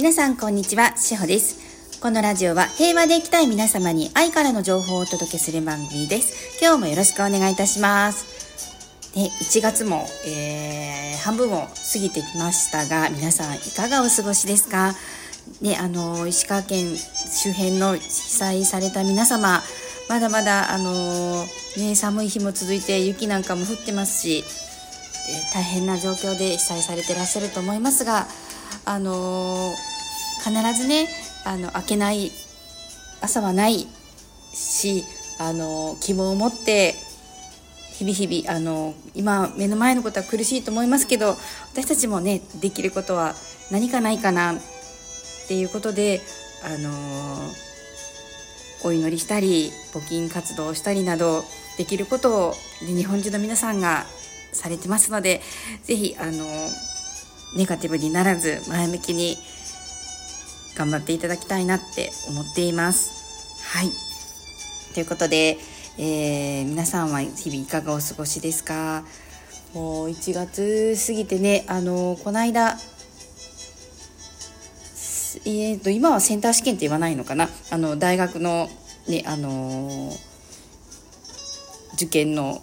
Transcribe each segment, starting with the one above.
皆さんこんにちは、しほです。このラジオは平和で生きたい皆様に愛からの情報をお届けする番組です。今日もよろしくお願いいたします。で1月も、えー、半分を過ぎてきましたが、皆さんいかがお過ごしですか？ね、あの、石川県周辺の被災された皆様、まだまだ、あのね、寒い日も続いて雪なんかも降ってますし、大変な状況で被災されてらっしゃると思いますが、あの必ずねあの明けない朝はないし、あの希望を持って日々日々あの今目の前のことは苦しいと思いますけど私たちもねできることは何かないかなっていうことであのお祈りしたり募金活動をしたりなどできることを日本中の皆さんがされてますので是非あのネガティブにならず前向きに頑張っていただきたいなって思っています。はい。ということで、えー、皆さんは日々いかがお過ごしですか？もう1月過ぎてね、あのこの間、えーと、今はセンター試験って言わないのかな？あの大学のねあの受験の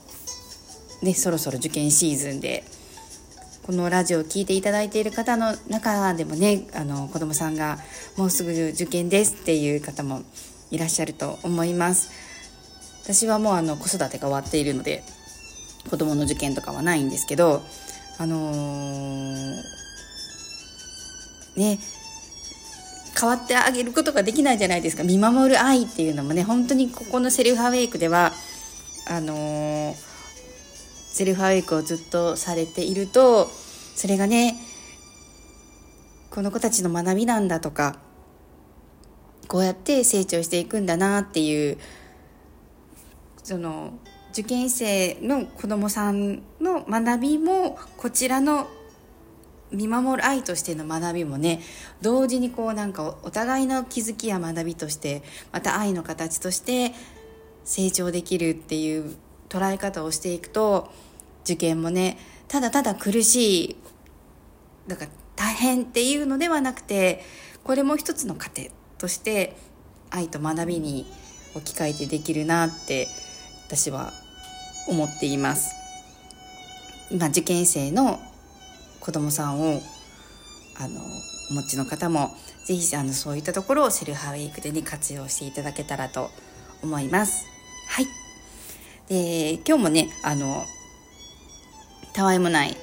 ねそろそろ受験シーズンでこのラジオを聴いていただいている方の中でもねあの子供さんがもうすぐ受験ですっていう方もいらっしゃると思います。私はもうあの子育てが終わっているので子供の受験とかはないんですけどあのー、ね変わってあげることができないじゃないですか。見守る愛っていうのもね本当にここのセルフアウェイクではあのーセルフアウェイクをずっとされているとそれがねこの子たちの学びなんだとかこうやって成長していくんだなっていうその受験生の子どもさんの学びもこちらの見守る愛としての学びもね同時にこうなんかお互いの気づきや学びとしてまた愛の形として成長できるっていう捉え方をしていくと受験もねただただ苦しいだから大変っていうのではなくてこれも一つの糧として愛と学びに置き換えてできるなって私は思っています。今受験生の子供さんをあのお持ちの方もぜひあのそういったところをセルハウィークでね活用していただけたらと思います。はい。で今日もねあのたわいもない。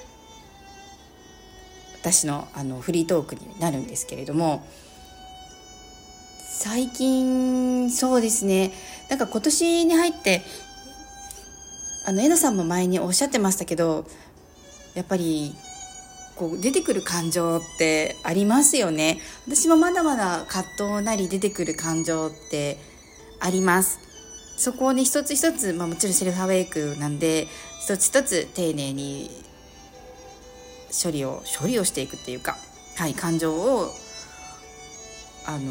私のあのフリートークになるんですけれども最近そうですね。なんか今年に入ってあのえなさんも前におっしゃってましたけどやっぱりこう出てくる感情ってありますよね。私もまだまだ葛藤なり出てくる感情ってあります。そこをね一つ一つ、まあ、もちろんセルフアウェイクなんで一つ一つ丁寧に処理を処理をしていくっていうか、はい、感情をあの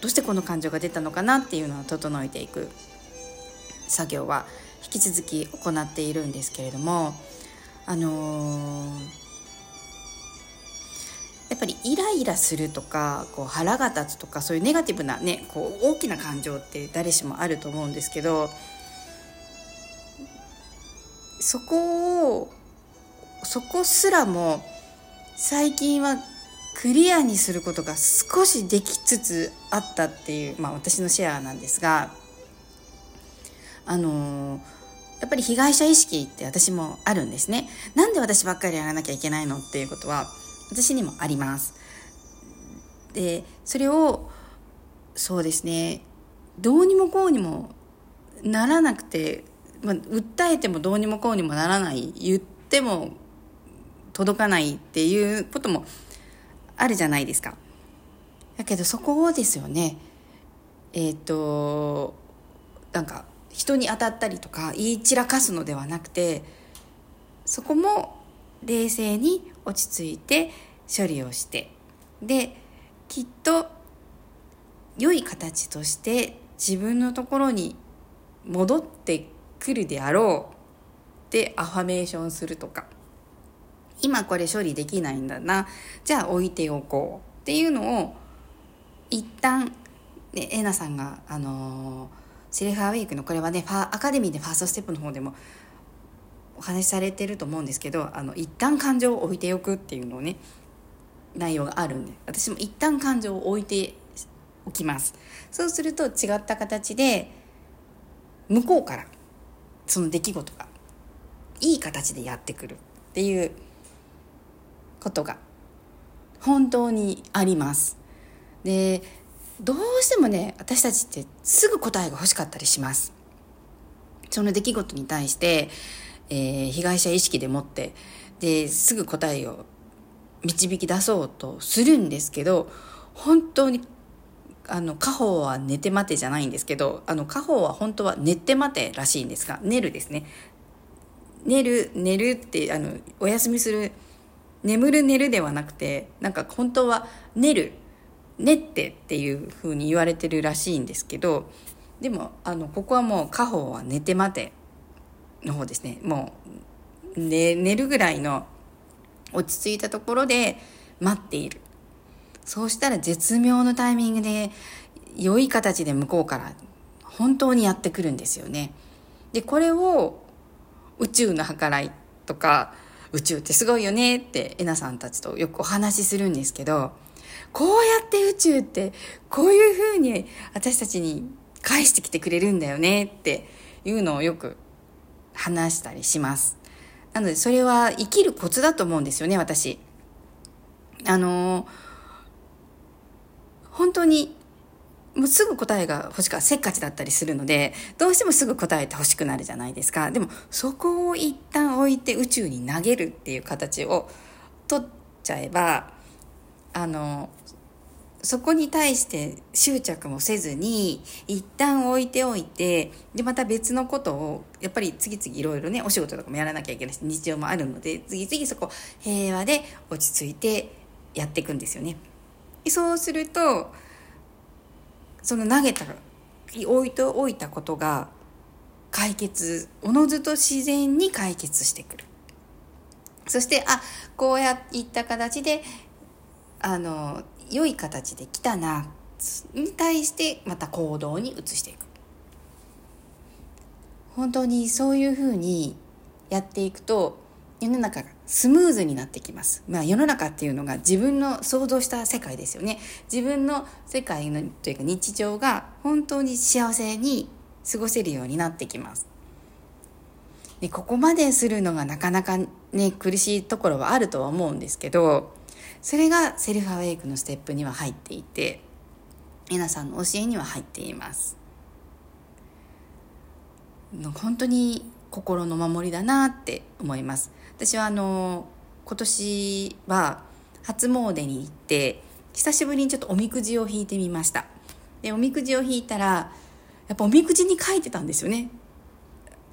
どうしてこの感情が出たのかなっていうのを整えていく作業は引き続き行っているんですけれどもあのーやっぱりイライラするとかこう腹が立つとかそういうネガティブなねこう大きな感情って誰しもあると思うんですけどそこをそこすらも最近はクリアにすることが少しできつつあったっていう、まあ、私のシェアなんですがあのやっぱり被害者意識って私もあるんですね。なんで私ばっかりやらなきゃいけないのっていうことは私にもあります。でそれをそうですねどうにもこうにもならなくて、まあ、訴えてもどうにもこうにもならない言っても届かないっていうこともあるじゃないですか。だけどそこをですよねえっ、ー、となんか人に当たったりとか言い散らかすのではなくてそこも冷静に落ち着いて処理をして。できっと良い形として自分のところに戻ってくるであろう。ってアファメーションするとか。今これ処理できないんだな。じゃあ置いておこう。っていうのを一旦、ね、エナさんが、あのー、セルフアウェイクのこれはねアカデミーでファーストステップの方でもお話しされてると思うんですけどあの一旦感情を置いておくっていうのをね内容があるんで私も一旦感情を置いておきます。そうすると違った形で向こうからその出来事がいい形でやってくるっていうことが本当にあります。でどうしてもね私たちってすぐ答えが欲しかったりします。その出来事に対して、えー、被害者意識でもってですぐ答えを導き出そうとするんですけど本当にあの家宝は寝て待てじゃないんですけどあの家宝は本当は寝て待てらしいんですが寝るですね。寝る寝るってあのお休みする眠る寝るではなくてなんか本当は寝る寝ってっていうふうに言われてるらしいんですけどでもあのここはもう家宝は寝て待ての方ですね。もう、ね、寝るぐらいの落ち着いたところで待っているそうしたら絶妙のタイミングで良い形で向こうから本当にやってくるんですよねでこれを宇宙の計らいとか宇宙ってすごいよねってえなさんたちとよくお話しするんですけどこうやって宇宙ってこういうふうに私たちに返してきてくれるんだよねっていうのをよく話したりします。なのでそれは生きるコツだと思うんですよね、私。あの、本当にもうすぐ答えが欲しかせっかちだったりするのでどうしてもすぐ答えて欲しくなるじゃないですかでもそこを一旦置いて宇宙に投げるっていう形を取っちゃえばあのそこに対して執着もせずに一旦置いておいてでまた別のことをやっぱり次々いろいろねお仕事とかもやらなきゃいけないし日常もあるので次々そこ平和で落ち着いてやっていくんですよね。そうするとその投げた置いておいたことが解決おのずと自然に解決してくるそしてあこうやった形であの良い形で来たなに対してまた行動に移していく本当にそういうふうにやっていくと世の中がスムーズになってきます。まあ世の中っていうのが自分の想像した世界ですよね。自分の世界のというか日常が本当に幸せに過ごせるようになってきます。でここまでするのがなかなかね苦しいところはあるとは思うんですけどそれがセルフアウェイクのステップには入っていてえなさんの教えには入っています。本当に心の守りだなって思います。私はあの今年は初詣に行って久しぶりにちょっとおみくじを引いてみました。でおみくじを引いたらやっぱおみくじに書いてたんですよね。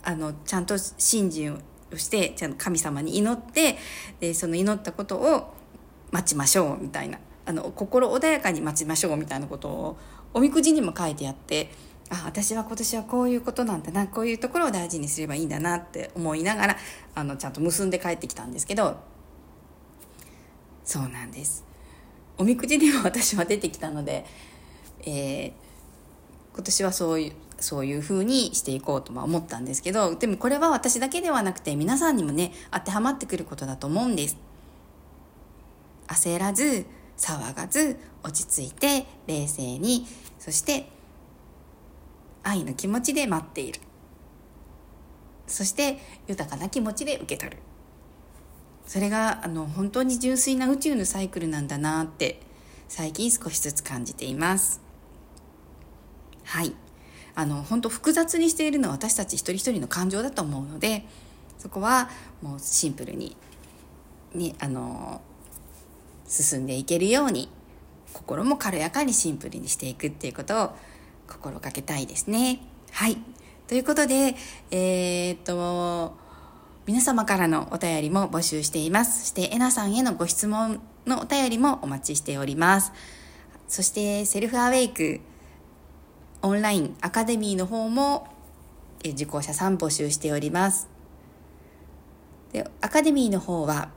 あのちゃんと信心をしてちゃんと神様に祈ってでその祈ったことを待ちましょうみたいな。あの心穏やかに待ちましょうみたいなことをおみくじにも書いてあってあ私は今年はこういうことなんだなこういうところを大事にすればいいんだなって思いながらあのちゃんと結んで帰ってきたんですけどそうなんです。おみくじにも 私は出てきたので、えー、今年はそういうそういう風にしていこうとは思ったんですけどでもこれは私だけではなくて皆さんにもね当てはまってくることだと思うんです。焦らず騒がず落ち着いて冷静にそして愛の気持ちで待っている。そして豊かな気持ちで受け取る。それがあの本当に純粋な宇宙のサイクルなんだなって最近少しずつ感じています。はい。あの本当複雑にしているのは私たち一人一人の感情だと思うのでそこはもうシンプルににあの進んでいけるように心も軽やかにシンプルにしていくっていうことを心がけたいですね。はい。ということで、えー、っと、皆様からのお便りも募集しています。そして、えなさんへのご質問のお便りもお待ちしております。そして、セルフアウェイクオンラインアカデミーの方も、受講者さん募集しております。で、アカデミーの方は、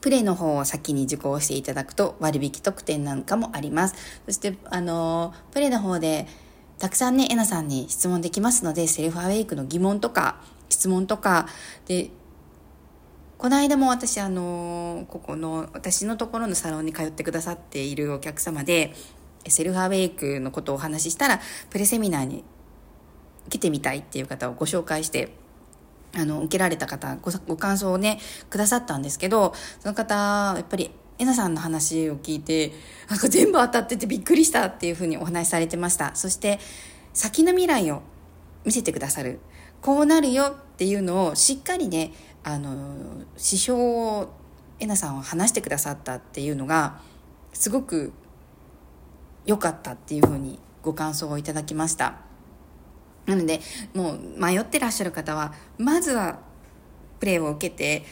プレの方を先に受講していただくと割引特典なんかもあります。そして、あの、プレの方でたくさんね、えなさんに質問できますので、セルフアウェイクの疑問とか、質問とか、で、この間も私、あの、ここの、私のところのサロンに通ってくださっているお客様で、セルフアウェイクのことをお話ししたら、プレセミナーに来てみたいっていう方をご紹介して、あの、受けられた方ご、ご感想をね、くださったんですけど、その方、やっぱり、えなさんの話を聞いて、なんか全部当たっててびっくりしたっていうふうにお話しされてました。そして、先の未来を見せてくださる。こうなるよっていうのをしっかりね、あの、指標をえなさんは話してくださったっていうのが、すごく良かったっていうふうにご感想をいただきました。なので、もう迷ってらっしゃる方は、まずはプレイを受けて、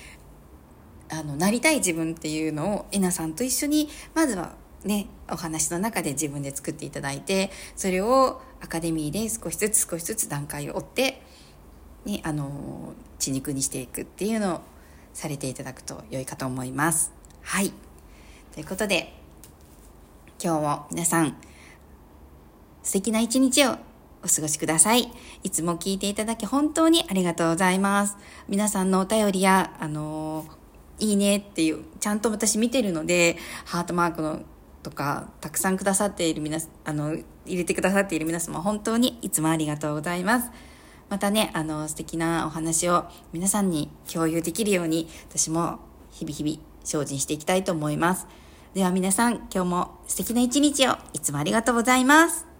あの、なりたい自分っていうのを、えなさんと一緒に、まずはね、お話の中で自分で作っていただいて、それをアカデミーで少しずつ少しずつ段階を追って、ね、あの、血肉にしていくっていうのをされていただくと良いかと思います。はい。ということで、今日も皆さん、素敵な一日をお過ごしください。いつも聞いていただき本当にありがとうございます。皆さんのお便りや、あのいいねっていう、ちゃんと私見てるので、ハートマークのとか、たくさんくださっている皆あの、入れてくださっている皆様、本当にいつもありがとうございます。またね、あの、素敵なお話を皆さんに共有できるように、私も日々日々精進していきたいと思います。では皆さん、今日も素敵な一日をいつもありがとうございます。